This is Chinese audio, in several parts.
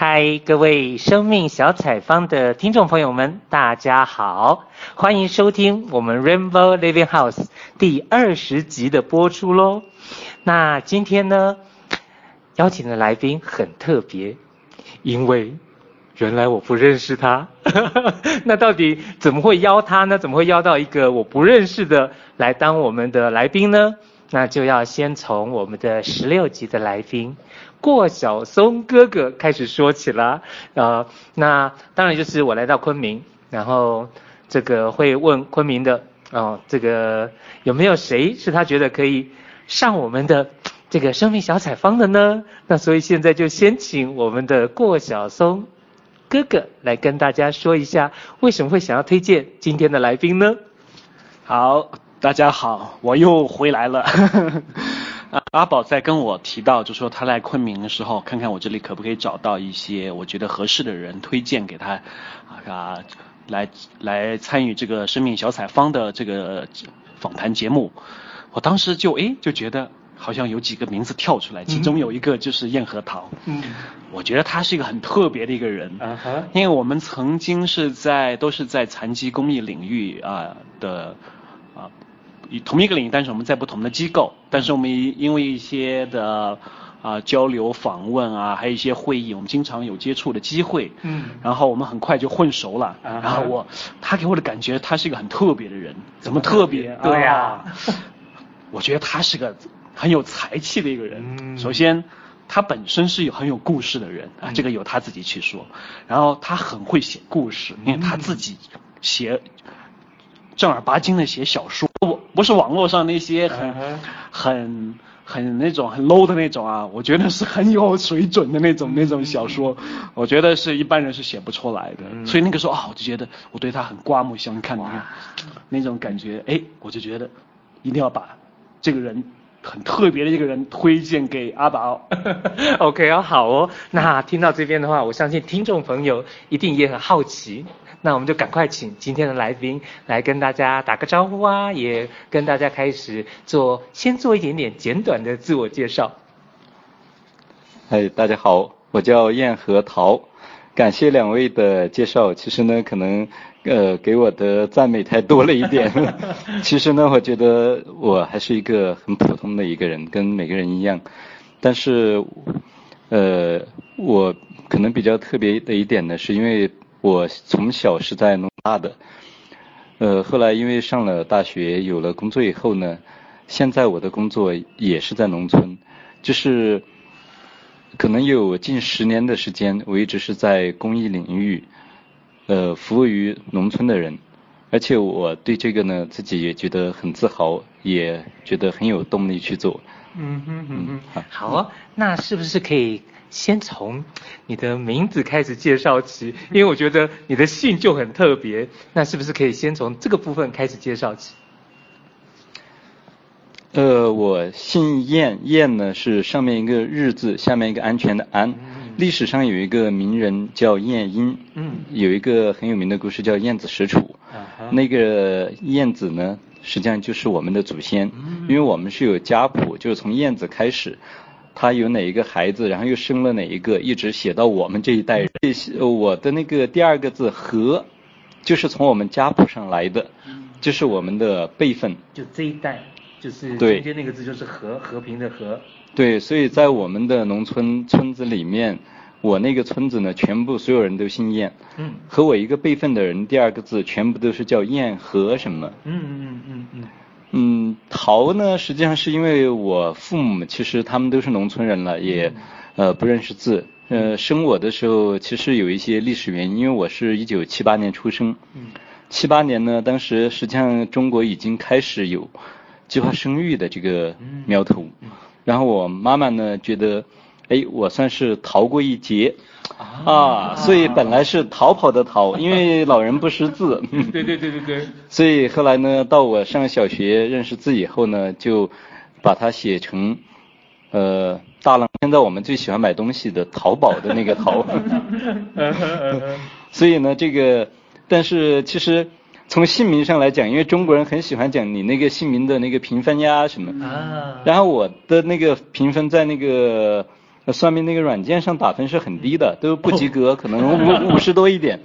嗨，各位生命小采方的听众朋友们，大家好，欢迎收听我们 Rainbow Living House 第二十集的播出喽。那今天呢，邀请的来宾很特别，因为原来我不认识他。那到底怎么会邀他呢？怎么会邀到一个我不认识的来当我们的来宾呢？那就要先从我们的十六集的来宾。过小松哥哥开始说起了，呃，那当然就是我来到昆明，然后这个会问昆明的哦，这个有没有谁是他觉得可以上我们的这个生命小采方的呢？那所以现在就先请我们的过小松哥哥来跟大家说一下，为什么会想要推荐今天的来宾呢？好，大家好，我又回来了。啊，阿宝在跟我提到，就说他来昆明的时候，看看我这里可不可以找到一些我觉得合适的人，推荐给他，啊，来来参与这个生命小采方的这个访谈节目。我当时就诶就觉得好像有几个名字跳出来，其中有一个就是燕和桃。嗯，我觉得他是一个很特别的一个人。啊哈，因为我们曾经是在都是在残疾公益领域啊的啊。以同一个领域，但是我们在不同的机构，但是我们因为一些的啊、呃、交流访问啊，还有一些会议，我们经常有接触的机会。嗯。然后我们很快就混熟了。啊。然后我，他给我的感觉，他是一个很特别的人。怎么特别？对呀、啊。我觉得他是个很有才气的一个人。嗯。首先，他本身是有很有故事的人啊，这个由他自己去说。然后他很会写故事，因为他自己写。正儿八经的写小说，不不是网络上那些很、uh. 很很那种很 low 的那种啊，我觉得是很有水准的那种那种小说，我觉得是一般人是写不出来的。Uh. 所以那个时候啊，我就觉得我对他很刮目相看，uh. 那种感觉，哎，我就觉得一定要把这个人很特别的一个人推荐给阿宝。OK 啊，好哦。那听到这边的话，我相信听众朋友一定也很好奇。那我们就赶快请今天的来宾来跟大家打个招呼啊，也跟大家开始做，先做一点点简短的自我介绍。嗨，大家好，我叫燕和桃，感谢两位的介绍。其实呢，可能呃给我的赞美太多了一点。其实呢，我觉得我还是一个很普通的一个人，跟每个人一样。但是呃，我可能比较特别的一点呢，是因为。我从小是在农大的，呃，后来因为上了大学，有了工作以后呢，现在我的工作也是在农村，就是可能有近十年的时间，我一直是在公益领域，呃，服务于农村的人，而且我对这个呢，自己也觉得很自豪，也觉得很有动力去做。嗯哼嗯哼，好，好啊，那是不是可以？先从你的名字开始介绍起，因为我觉得你的姓就很特别，那是不是可以先从这个部分开始介绍起？呃，我姓燕，燕呢是上面一个日字，下面一个安全的安。嗯、历史上有一个名人叫晏婴，嗯，有一个很有名的故事叫晏子使楚。啊、那个晏子呢，实际上就是我们的祖先，嗯、因为我们是有家谱，就是从晏子开始。他有哪一个孩子，然后又生了哪一个，一直写到我们这一代人。我的那个第二个字和，就是从我们家谱上来的，就是我们的辈分。就这一代，就是中间那个字就是和，和平的和。对，所以在我们的农村村子里面，我那个村子呢，全部所有人都姓燕。嗯。和我一个辈分的人，第二个字全部都是叫燕和什么。嗯嗯嗯嗯嗯。嗯，陶呢，实际上是因为我父母其实他们都是农村人了，也呃不认识字。呃，生我的时候其实有一些历史原因，因为我是一九七八年出生。嗯。七八年呢，当时实际上中国已经开始有计划生育的这个苗头。然后我妈妈呢觉得，哎，我算是逃过一劫。啊，所以本来是逃跑的逃，因为老人不识字。对对对对对。所以后来呢，到我上小学认识字以后呢，就把它写成呃大浪。现在我们最喜欢买东西的淘宝的那个淘。所以呢，这个但是其实从姓名上来讲，因为中国人很喜欢讲你那个姓名的那个评分呀什么。啊。然后我的那个评分在那个。算命那个软件上打分是很低的，都不及格，可能五 五十多一点。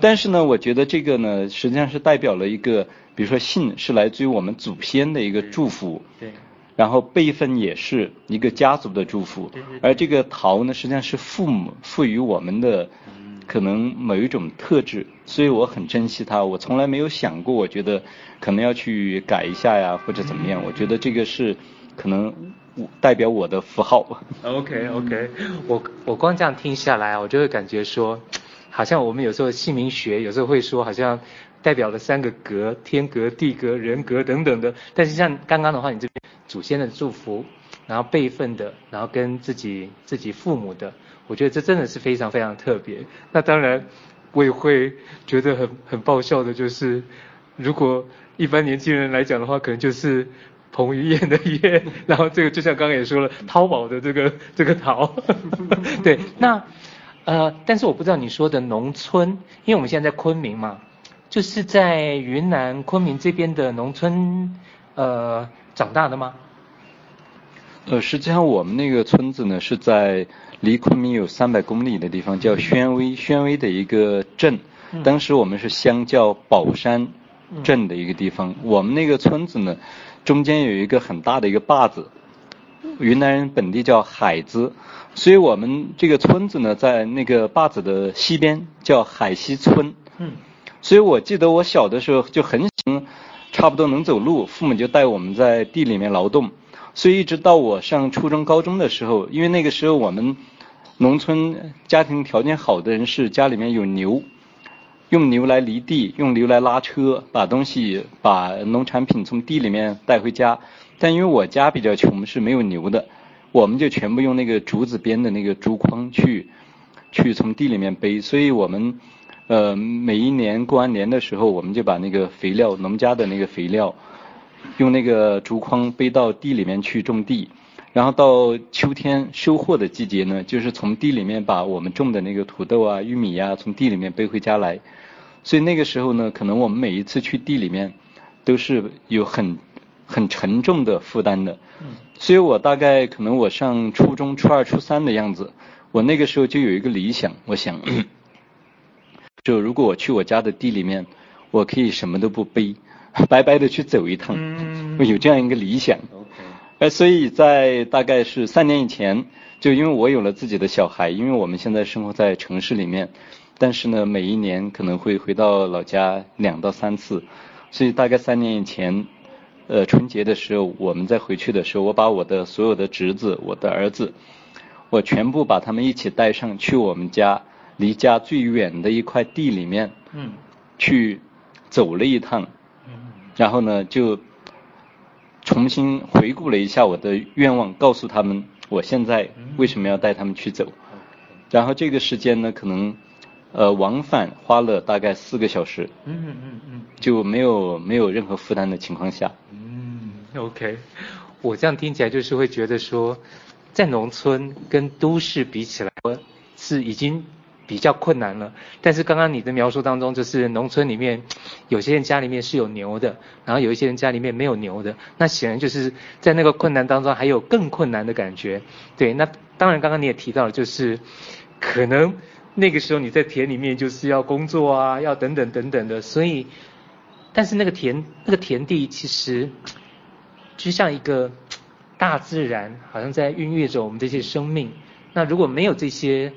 但是呢，我觉得这个呢，实际上是代表了一个，比如说姓是来自于我们祖先的一个祝福。对。然后辈分也是一个家族的祝福。对。而这个桃呢，实际上是父母赋予我们的可能某一种特质，所以我很珍惜它。我从来没有想过，我觉得可能要去改一下呀，或者怎么样。我觉得这个是可能。代表我的符号。OK OK，我我光这样听下来啊，我就会感觉说，好像我们有时候姓名学有时候会说，好像代表了三个格：天格、地格、人格等等的。但是像刚刚的话，你这边祖先的祝福，然后辈分的，然后跟自己自己父母的，我觉得这真的是非常非常特别。那当然，我也会觉得很很爆笑的，就是如果一般年轻人来讲的话，可能就是。彭于晏的晏，然后这个就像刚刚也说了，淘宝的这个这个淘，对，那呃，但是我不知道你说的农村，因为我们现在在昆明嘛，就是在云南昆明这边的农村呃长大的吗？呃，实际上我们那个村子呢是在离昆明有三百公里的地方，叫宣威，宣威的一个镇，当时我们是乡叫宝山镇的一个地方，我们那个村子呢。中间有一个很大的一个坝子，云南人本地叫海子，所以我们这个村子呢，在那个坝子的西边叫海西村。嗯，所以我记得我小的时候就很行，差不多能走路，父母就带我们在地里面劳动，所以一直到我上初中、高中的时候，因为那个时候我们农村家庭条件好的人是家里面有牛。用牛来犁地，用牛来拉车，把东西、把农产品从地里面带回家。但因为我家比较穷，是没有牛的，我们就全部用那个竹子编的那个竹筐去，去从地里面背。所以我们，呃，每一年过完年的时候，我们就把那个肥料，农家的那个肥料，用那个竹筐背到地里面去种地。然后到秋天收获的季节呢，就是从地里面把我们种的那个土豆啊、玉米呀、啊，从地里面背回家来。所以那个时候呢，可能我们每一次去地里面，都是有很很沉重的负担的。所以我大概可能我上初中初二、初三的样子，我那个时候就有一个理想，我想，就如果我去我家的地里面，我可以什么都不背，白白的去走一趟。我有这样一个理想。哎，所以在大概是三年以前，就因为我有了自己的小孩，因为我们现在生活在城市里面。但是呢，每一年可能会回到老家两到三次，所以大概三年以前，呃，春节的时候，我们在回去的时候，我把我的所有的侄子、我的儿子，我全部把他们一起带上去我们家离家最远的一块地里面，嗯，去走了一趟，嗯，然后呢，就重新回顾了一下我的愿望，告诉他们我现在为什么要带他们去走，然后这个时间呢，可能。呃，往返花了大概四个小时，嗯嗯嗯，嗯就没有没有任何负担的情况下。嗯，OK，我这样听起来就是会觉得说，在农村跟都市比起来，是已经比较困难了。但是刚刚你的描述当中，就是农村里面有些人家里面是有牛的，然后有一些人家里面没有牛的，那显然就是在那个困难当中还有更困难的感觉。对，那当然刚刚你也提到了，就是可能。那个时候你在田里面就是要工作啊，要等等等等的，所以，但是那个田那个田地其实就像一个大自然，好像在孕育着我们这些生命。那如果没有这些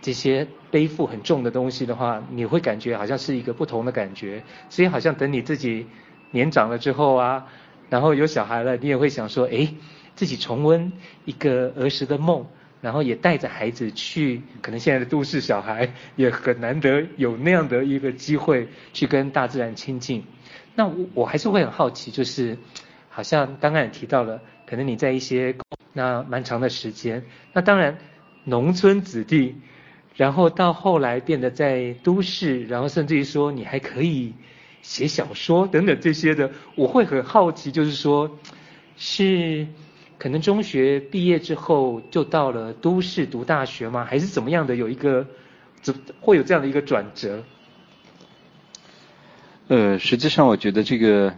这些背负很重的东西的话，你会感觉好像是一个不同的感觉。所以好像等你自己年长了之后啊，然后有小孩了，你也会想说，诶，自己重温一个儿时的梦。然后也带着孩子去，可能现在的都市小孩 也很难得有那样的一个机会去跟大自然亲近。那我我还是会很好奇，就是好像刚刚也提到了，可能你在一些那蛮长的时间，那当然农村子弟，然后到后来变得在都市，然后甚至于说你还可以写小说等等这些的，我会很好奇，就是说是。可能中学毕业之后就到了都市读大学吗？还是怎么样的？有一个怎会有这样的一个转折？呃，实际上我觉得这个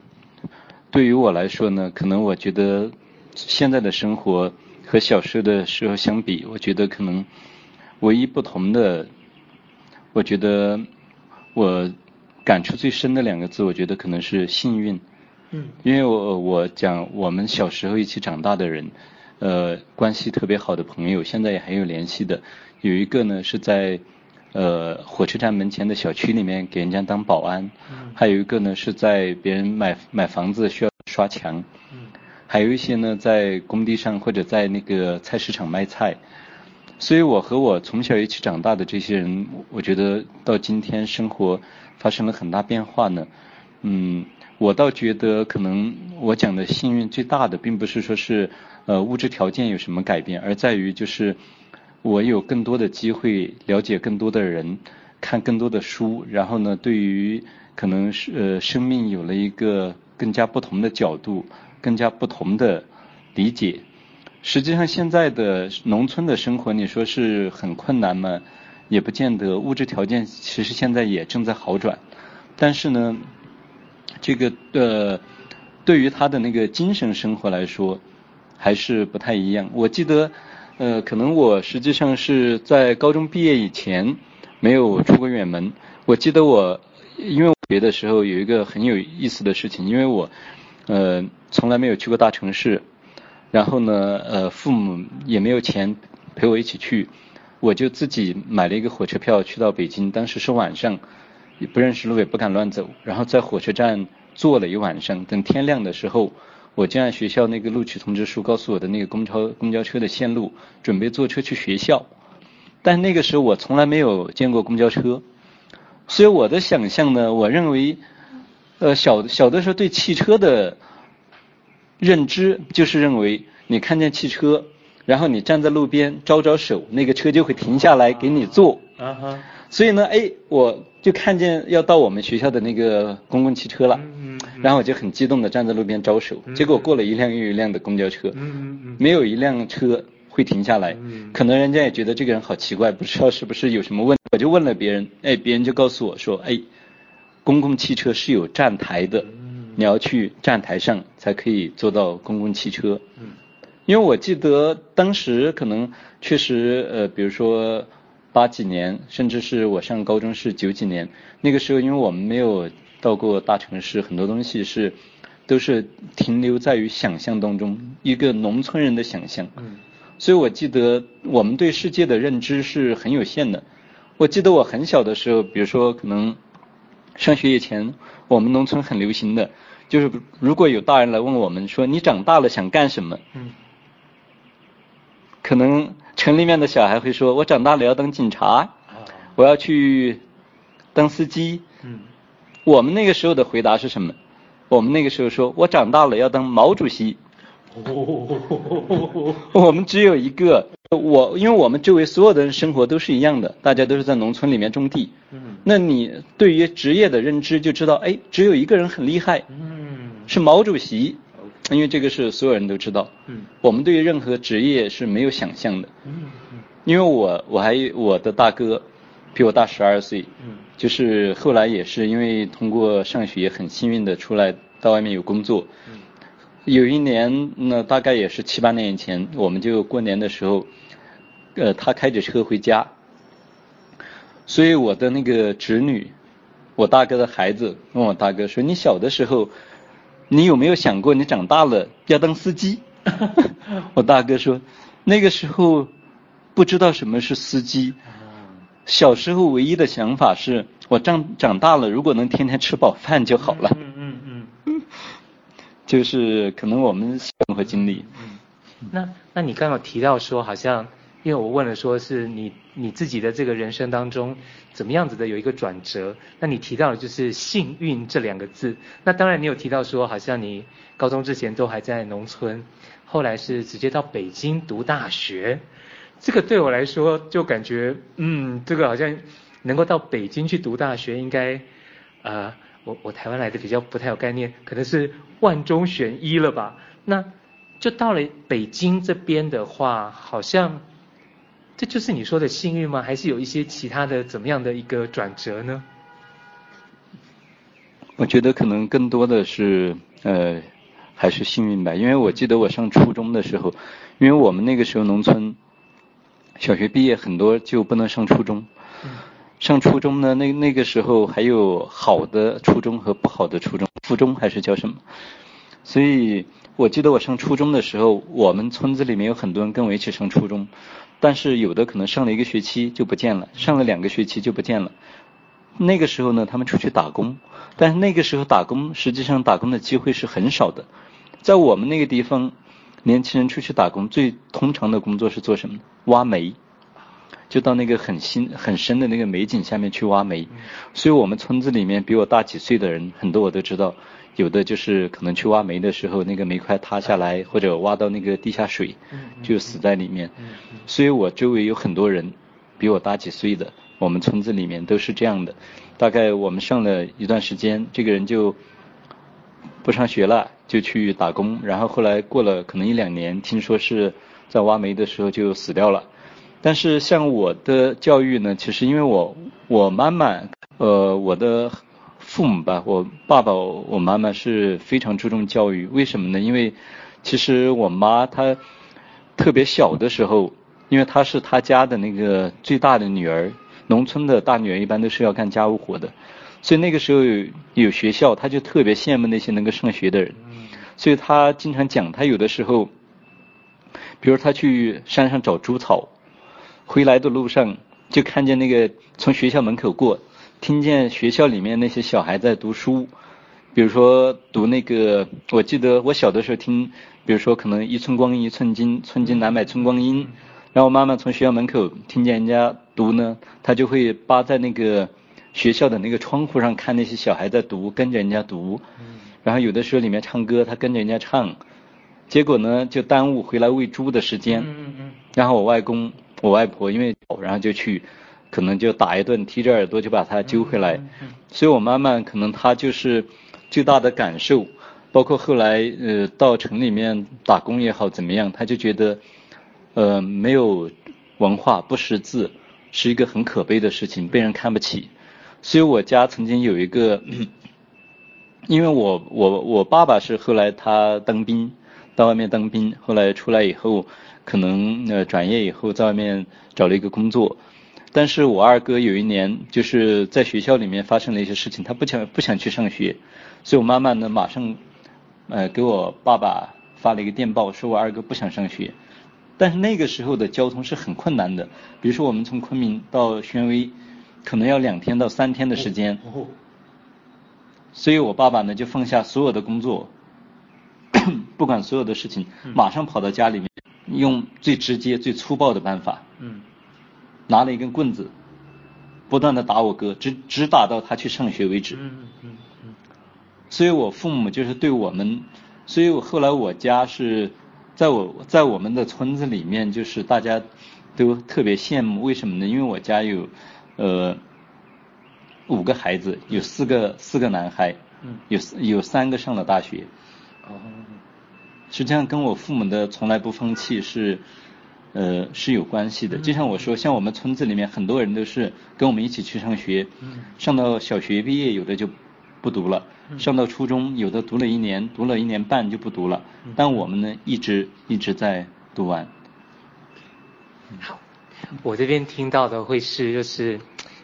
对于我来说呢，可能我觉得现在的生活和小时候的时候相比，我觉得可能唯一不同的，我觉得我感触最深的两个字，我觉得可能是幸运。嗯，因为我我讲我们小时候一起长大的人，呃，关系特别好的朋友，现在也还有联系的，有一个呢是在呃火车站门前的小区里面给人家当保安，嗯，还有一个呢是在别人买买房子需要刷墙。还有一些呢，在工地上或者在那个菜市场卖菜，所以我和我从小一起长大的这些人，我觉得到今天生活发生了很大变化呢。嗯，我倒觉得可能我讲的幸运最大的，并不是说是呃物质条件有什么改变，而在于就是我有更多的机会了解更多的人，看更多的书，然后呢，对于可能是呃生命有了一个更加不同的角度。更加不同的理解。实际上，现在的农村的生活，你说是很困难吗？也不见得。物质条件其实现在也正在好转，但是呢，这个呃，对于他的那个精神生活来说，还是不太一样。我记得，呃，可能我实际上是在高中毕业以前没有出过远门。我记得我因为我学的时候有一个很有意思的事情，因为我。呃，从来没有去过大城市，然后呢，呃，父母也没有钱陪我一起去，我就自己买了一个火车票去到北京。当时是晚上，也不认识路，也不敢乱走，然后在火车站坐了一晚上。等天亮的时候，我就按学校那个录取通知书告诉我的那个公交公交车的线路，准备坐车去学校。但那个时候我从来没有见过公交车，所以我的想象呢，我认为。呃，小小的时候对汽车的认知就是认为，你看见汽车，然后你站在路边招招手，那个车就会停下来给你坐。啊哈。所以呢，哎，我就看见要到我们学校的那个公共汽车了。嗯嗯。然后我就很激动的站在路边招手，结果过了一辆又一辆的公交车。嗯嗯嗯。没有一辆车会停下来。嗯。可能人家也觉得这个人好奇怪，不知道是不是有什么问题。我就问了别人，哎，别人就告诉我说，哎。公共汽车是有站台的，你要去站台上才可以坐到公共汽车。嗯因为我记得当时可能确实呃，比如说八几年，甚至是我上高中是九几年，那个时候因为我们没有到过大城市，很多东西是都是停留在于想象当中，一个农村人的想象。嗯所以我记得我们对世界的认知是很有限的。我记得我很小的时候，比如说可能。上学以前，我们农村很流行的，就是如果有大人来问我们说，你长大了想干什么？嗯。可能城里面的小孩会说，我长大了要当警察，啊、我要去当司机。嗯。我们那个时候的回答是什么？我们那个时候说，我长大了要当毛主席。我们只有一个。我因为我们周围所有的人生活都是一样的，大家都是在农村里面种地。嗯。那你对于职业的认知就知道，哎，只有一个人很厉害。嗯。是毛主席，因为这个是所有人都知道。嗯。我们对于任何职业是没有想象的。嗯。因为我我还有我的大哥，比我大十二岁。嗯。就是后来也是因为通过上学，很幸运的出来到外面有工作。嗯。有一年，那大概也是七八年以前，我们就过年的时候。呃，他开着车回家，所以我的那个侄女，我大哥的孩子问我大哥说：“你小的时候，你有没有想过你长大了要当司机？” 我大哥说：“那个时候不知道什么是司机，小时候唯一的想法是我长长大了如果能天天吃饱饭就好了。”就是可能我们生活经历。嗯，那那你刚刚提到说好像。因为我问了，说是你你自己的这个人生当中怎么样子的有一个转折？那你提到的就是幸运这两个字。那当然你有提到说，好像你高中之前都还在农村，后来是直接到北京读大学。这个对我来说就感觉，嗯，这个好像能够到北京去读大学，应该，呃，我我台湾来的比较不太有概念，可能是万中选一了吧？那就到了北京这边的话，好像。这就是你说的幸运吗？还是有一些其他的怎么样的一个转折呢？我觉得可能更多的是呃还是幸运吧，因为我记得我上初中的时候，因为我们那个时候农村，小学毕业很多就不能上初中。上初中呢，那那个时候还有好的初中和不好的初中，附中还是叫什么？所以我记得我上初中的时候，我们村子里面有很多人跟我一起上初中，但是有的可能上了一个学期就不见了，上了两个学期就不见了。那个时候呢，他们出去打工，但是那个时候打工，实际上打工的机会是很少的。在我们那个地方，年轻人出去打工最通常的工作是做什么？挖煤，就到那个很新很深的那个美景下面去挖煤。所以我们村子里面比我大几岁的人很多我都知道，有的就是可能去挖煤的时候，那个煤块塌下来，或者挖到那个地下水，就死在里面。所以我周围有很多人比我大几岁的。我们村子里面都是这样的，大概我们上了一段时间，这个人就不上学了，就去打工，然后后来过了可能一两年，听说是在挖煤的时候就死掉了。但是像我的教育呢，其实因为我我妈妈，呃，我的父母吧，我爸爸我妈妈是非常注重教育，为什么呢？因为其实我妈她特别小的时候，因为她是她家的那个最大的女儿。农村的大女儿一般都是要干家务活的，所以那个时候有，有学校，她就特别羡慕那些能够上学的人，所以她经常讲，她有的时候，比如她去山上找猪草，回来的路上就看见那个从学校门口过，听见学校里面那些小孩在读书，比如说读那个，我记得我小的时候听，比如说可能一寸光阴一寸金，寸金难买寸光阴。然后我妈妈从学校门口听见人家读呢，她就会扒在那个学校的那个窗户上看那些小孩在读，跟着人家读。然后有的时候里面唱歌，她跟着人家唱，结果呢就耽误回来喂猪的时间。然后我外公、我外婆因为然后就去，可能就打一顿，踢着耳朵就把他揪回来。所以我妈妈可能她就是最大的感受，包括后来呃到城里面打工也好怎么样，她就觉得。呃，没有文化不识字，是一个很可悲的事情，被人看不起。所以我家曾经有一个，因为我我我爸爸是后来他当兵，到外面当兵，后来出来以后，可能呃转业以后在外面找了一个工作。但是我二哥有一年就是在学校里面发生了一些事情，他不想不想去上学，所以我妈妈呢马上呃给我爸爸发了一个电报，说我二哥不想上学。但是那个时候的交通是很困难的，比如说我们从昆明到宣威，可能要两天到三天的时间。所以我爸爸呢就放下所有的工作，不管所有的事情，马上跑到家里面，用最直接、最粗暴的办法，嗯拿了一根棍子，不断的打我哥，直直打到他去上学为止。嗯嗯嗯嗯所以我父母就是对我们，所以我后来我家是。在我在我们的村子里面，就是大家都特别羡慕，为什么呢？因为我家有呃五个孩子，有四个四个男孩，嗯有有三个上了大学。哦。实际上跟我父母的从来不放弃是呃是有关系的。就像我说，像我们村子里面很多人都是跟我们一起去上学，上到小学毕业，有的就不读了。上到初中，有的读了一年，读了一年半就不读了。但我们呢，一直一直在读完。好，我这边听到的会是，就是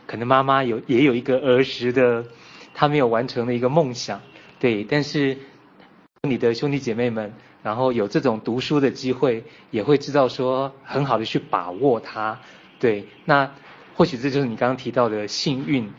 可能妈妈有也有一个儿时的，她没有完成的一个梦想，对。但是你的兄弟姐妹们，然后有这种读书的机会，也会知道说很好的去把握它，对。那或许这就是你刚刚提到的幸运。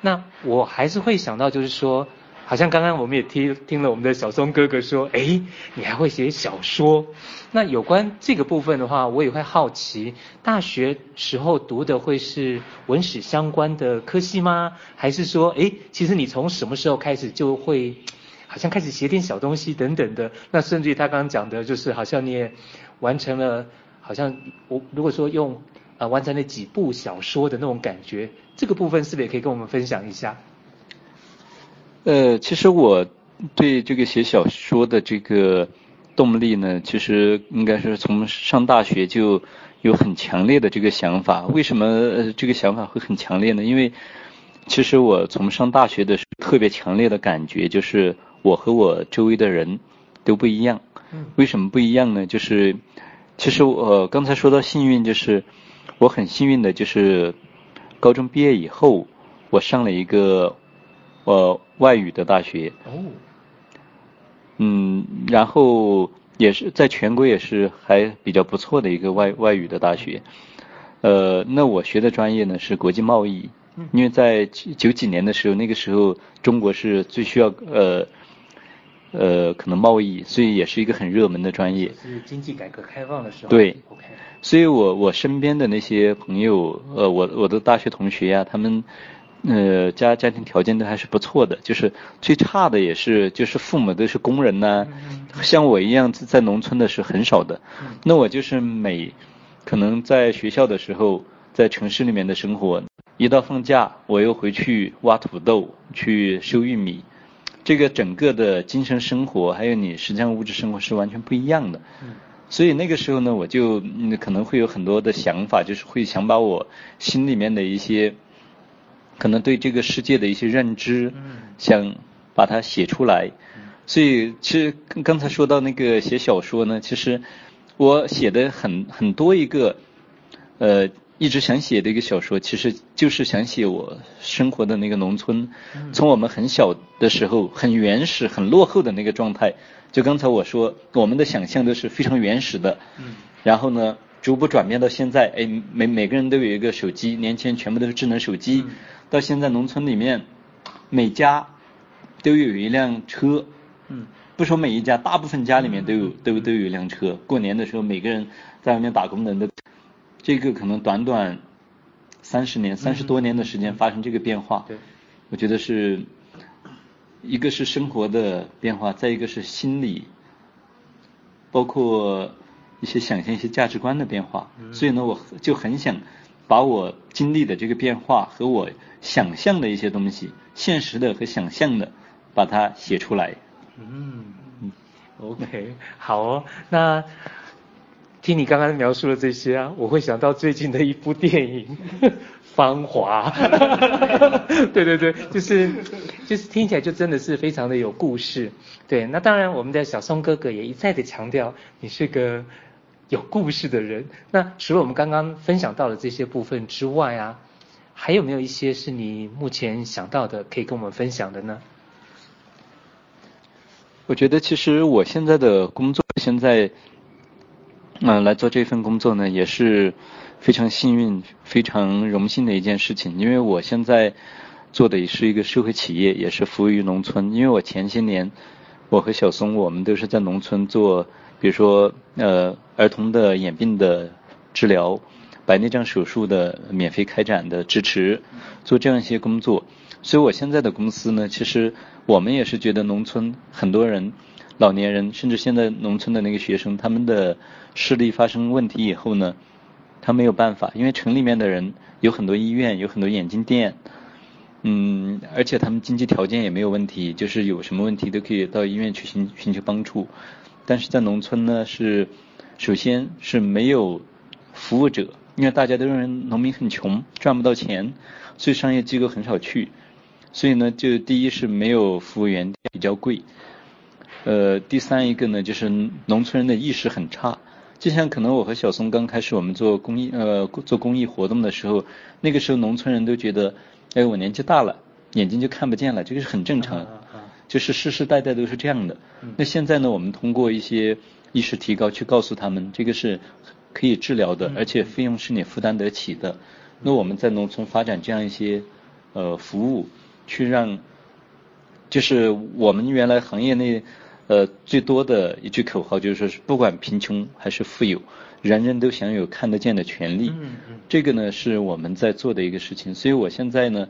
那我还是会想到，就是说。好像刚刚我们也听听了我们的小松哥哥说，哎，你还会写小说？那有关这个部分的话，我也会好奇，大学时候读的会是文史相关的科系吗？还是说，哎，其实你从什么时候开始就会，好像开始写点小东西等等的？那甚至于他刚刚讲的，就是好像你也完成了，好像我如果说用呃完成了几部小说的那种感觉，这个部分是不是也可以跟我们分享一下？呃，其实我对这个写小说的这个动力呢，其实应该是从上大学就有很强烈的这个想法。为什么这个想法会很强烈呢？因为其实我从上大学的时候特别强烈的感觉就是我和我周围的人都不一样。为什么不一样呢？就是其实我、呃、刚才说到幸运，就是我很幸运的，就是高中毕业以后，我上了一个呃外语的大学。哦。嗯，然后也是在全国也是还比较不错的一个外外语的大学。呃，那我学的专业呢是国际贸易，因为在九几年的时候，那个时候中国是最需要呃。呃，可能贸易，所以也是一个很热门的专业。是经济改革开放的时候。对。所以我我身边的那些朋友，呃，我我的大学同学呀、啊，他们，呃，家家庭条件都还是不错的，就是最差的也是就是父母都是工人呐、啊嗯，像我一样在农村的是很少的。嗯、那我就是每，可能在学校的时候，在城市里面的生活，一到放假，我又回去挖土豆，去收玉米。这个整个的精神生活，还有你实际上物质生活是完全不一样的。嗯。所以那个时候呢，我就可能会有很多的想法，就是会想把我心里面的一些，可能对这个世界的一些认知，嗯，想把它写出来。所以其实刚才说到那个写小说呢，其实我写的很很多一个，呃。一直想写的一个小说，其实就是想写我生活的那个农村，从我们很小的时候，很原始、很落后的那个状态。就刚才我说，我们的想象都是非常原始的。嗯然后呢，逐步转变到现在，哎，每每个人都有一个手机，年轻人全部都是智能手机。到现在农村里面，每家都有一辆车。嗯不说每一家，大部分家里面都有都都有一辆车。过年的时候，每个人在外面打工的都。这个可能短短三十年、三十多年的时间发生这个变化，对，我觉得是一个是生活的变化，再一个是心理，包括一些想象、一些价值观的变化。所以呢，我就很想把我经历的这个变化和我想象的一些东西，现实的和想象的，把它写出来。嗯嗯，OK，好哦，那。听你刚刚描述的这些啊，我会想到最近的一部电影《芳华》。对对对，就是就是听起来就真的是非常的有故事。对，那当然我们的小松哥哥也一再的强调，你是个有故事的人。那除了我们刚刚分享到的这些部分之外啊，还有没有一些是你目前想到的可以跟我们分享的呢？我觉得其实我现在的工作现在。嗯、来做这份工作呢，也是非常幸运、非常荣幸的一件事情。因为我现在做的也是一个社会企业，也是服务于农村。因为我前些年，我和小松，我们都是在农村做，比如说呃儿童的眼病的治疗、白内障手术的免费开展的支持，做这样一些工作。所以我现在的公司呢，其实我们也是觉得农村很多人。老年人，甚至现在农村的那个学生，他们的视力发生问题以后呢，他没有办法，因为城里面的人有很多医院，有很多眼镜店，嗯，而且他们经济条件也没有问题，就是有什么问题都可以到医院去寻寻求帮助。但是在农村呢，是首先是没有服务者，因为大家都认为农民很穷，赚不到钱，所以商业机构很少去，所以呢，就第一是没有服务员，比较贵。呃，第三一个呢，就是农村人的意识很差。就像可能我和小松刚开始我们做公益呃做公益活动的时候，那个时候农村人都觉得，哎，我年纪大了，眼睛就看不见了，这个是很正常，就是世世代代都是这样的。那现在呢，我们通过一些意识提高，去告诉他们，这个是可以治疗的，而且费用是你负担得起的。那我们在农村发展这样一些呃服务，去让，就是我们原来行业内。呃，最多的一句口号就是说，是不管贫穷还是富有，人人都享有看得见的权利。嗯嗯。这个呢是我们在做的一个事情，所以我现在呢，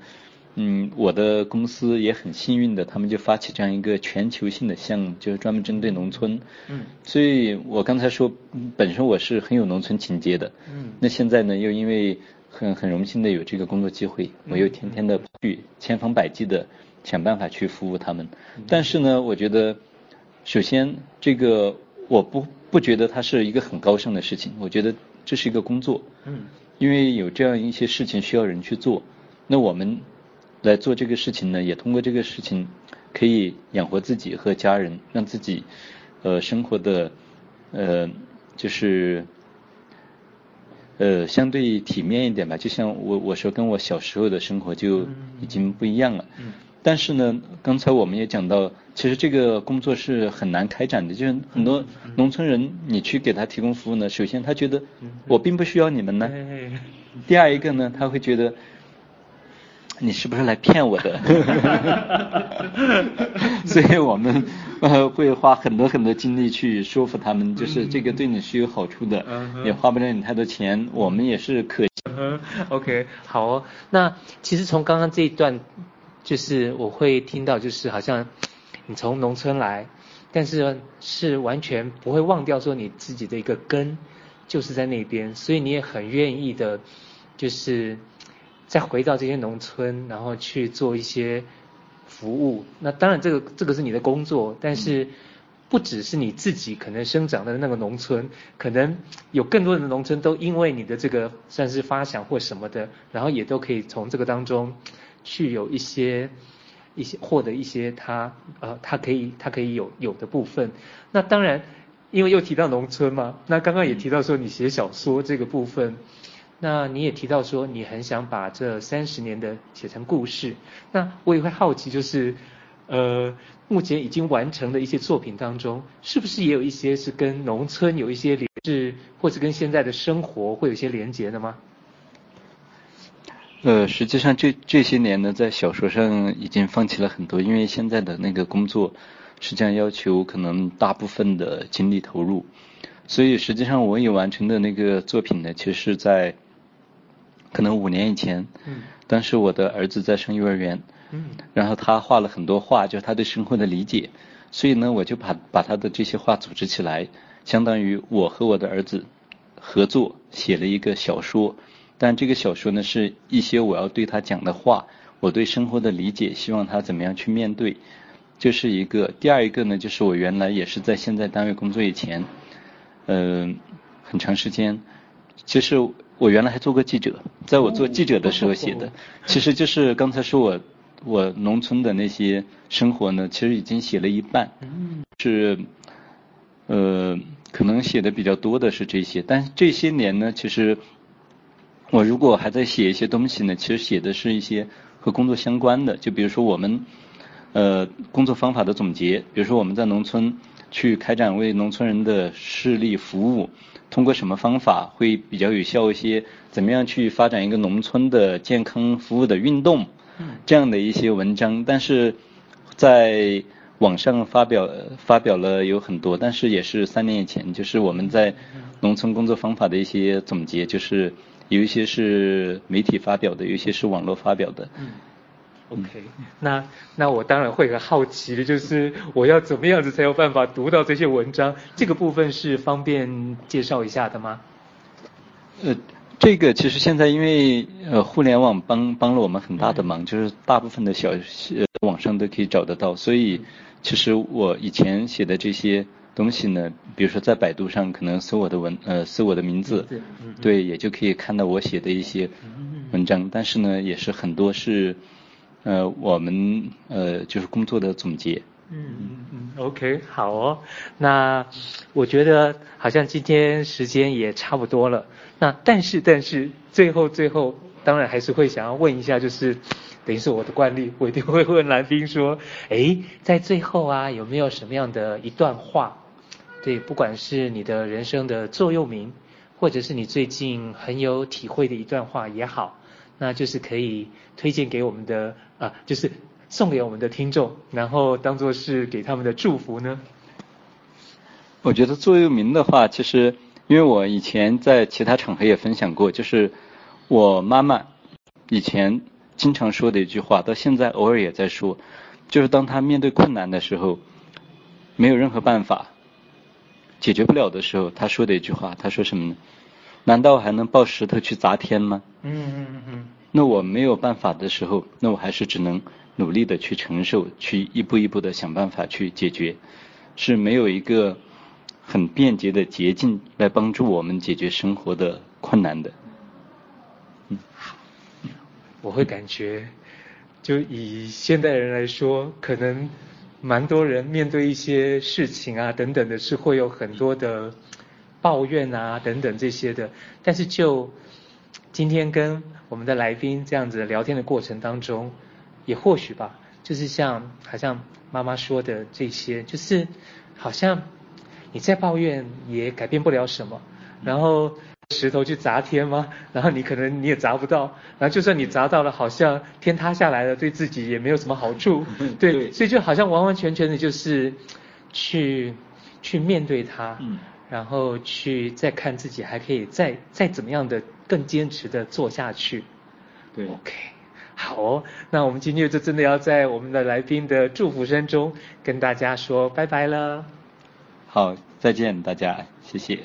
嗯，我的公司也很幸运的，他们就发起这样一个全球性的项目，就是专门针对农村。嗯。所以我刚才说，本身我是很有农村情结的。嗯。那现在呢，又因为很很荣幸的有这个工作机会，我又天天的去千方百计的想办法去服务他们。但是呢，我觉得。首先，这个我不不觉得它是一个很高尚的事情，我觉得这是一个工作。嗯。因为有这样一些事情需要人去做，那我们来做这个事情呢，也通过这个事情可以养活自己和家人，让自己呃生活的呃就是呃，相对体面一点吧。就像我我说，跟我小时候的生活就已经不一样了。嗯。但是呢，刚才我们也讲到，其实这个工作是很难开展的。就是很多农村人，你去给他提供服务呢，首先他觉得我并不需要你们呢。第二一个呢，他会觉得你是不是来骗我的？所以我们呃会花很多很多精力去说服他们，就是这个对你是有好处的，也花不了你太多钱。我们也是可。嗯，OK，好哦。那其实从刚刚这一段。就是我会听到，就是好像你从农村来，但是是完全不会忘掉说你自己的一个根，就是在那边，所以你也很愿意的，就是再回到这些农村，然后去做一些服务。那当然，这个这个是你的工作，但是不只是你自己可能生长的那个农村，可能有更多的农村都因为你的这个算是发想或什么的，然后也都可以从这个当中。去有一些一些获得一些他呃他可以他可以有有的部分，那当然因为又提到农村嘛，那刚刚也提到说你写小说这个部分，那你也提到说你很想把这三十年的写成故事，那我也会好奇就是呃目前已经完成的一些作品当中，是不是也有一些是跟农村有一些连是或者跟现在的生活会有一些连结的吗？呃，实际上这这些年呢，在小说上已经放弃了很多，因为现在的那个工作，实际上要求可能大部分的精力投入，所以实际上我已完成的那个作品呢，其实是在可能五年以前，嗯，当时我的儿子在上幼儿园，嗯，然后他画了很多画，就是他对生活的理解，所以呢，我就把把他的这些画组织起来，相当于我和我的儿子合作写了一个小说。但这个小说呢，是一些我要对他讲的话，我对生活的理解，希望他怎么样去面对，就是一个。第二一个呢，就是我原来也是在现在单位工作以前，嗯、呃，很长时间，其实我原来还做过记者，在我做记者的时候写的，其实就是刚才说我我农村的那些生活呢，其实已经写了一半，是，呃，可能写的比较多的是这些，但是这些年呢，其实。我如果还在写一些东西呢，其实写的是一些和工作相关的，就比如说我们呃工作方法的总结，比如说我们在农村去开展为农村人的视力服务，通过什么方法会比较有效一些，怎么样去发展一个农村的健康服务的运动，这样的一些文章，但是在网上发表发表了有很多，但是也是三年以前，就是我们在农村工作方法的一些总结，就是。有一些是媒体发表的，有一些是网络发表的。嗯，OK，那那我当然会很好奇的，就是我要怎么样子才有办法读到这些文章？这个部分是方便介绍一下的吗？呃，这个其实现在因为呃互联网帮帮了我们很大的忙，嗯、就是大部分的小呃网上都可以找得到，所以其实我以前写的这些。东西呢，比如说在百度上可能搜我的文，呃，搜我的名字，对，也就可以看到我写的一些文章。但是呢，也是很多是，呃，我们呃就是工作的总结。嗯嗯嗯，OK，好哦。那我觉得好像今天时间也差不多了。那但是但是最后最后，当然还是会想要问一下，就是等于是我的惯例，我一定会问蓝冰说，诶，在最后啊，有没有什么样的一段话？对，不管是你的人生的座右铭，或者是你最近很有体会的一段话也好，那就是可以推荐给我们的啊，就是送给我们的听众，然后当做是给他们的祝福呢。我觉得座右铭的话，其实因为我以前在其他场合也分享过，就是我妈妈以前经常说的一句话，到现在偶尔也在说，就是当她面对困难的时候，没有任何办法。解决不了的时候，他说的一句话，他说什么呢？难道还能抱石头去砸天吗？嗯嗯嗯嗯。那我没有办法的时候，那我还是只能努力的去承受，去一步一步的想办法去解决，是没有一个很便捷的捷径来帮助我们解决生活的困难的。嗯，我会感觉，就以现代人来说，可能。蛮多人面对一些事情啊等等的，是会有很多的抱怨啊等等这些的。但是就今天跟我们的来宾这样子聊天的过程当中，也或许吧，就是像好像妈妈说的这些，就是好像你在抱怨也改变不了什么，然后。石头去砸天吗？然后你可能你也砸不到，然后就算你砸到了，好像天塌下来了，对自己也没有什么好处。对，对，所以就好像完完全全的就是去去面对它，嗯，然后去再看自己还可以再再怎么样的更坚持的做下去。对，OK，好哦，那我们今天就真的要在我们的来宾的祝福声中跟大家说拜拜了。好，再见大家，谢谢。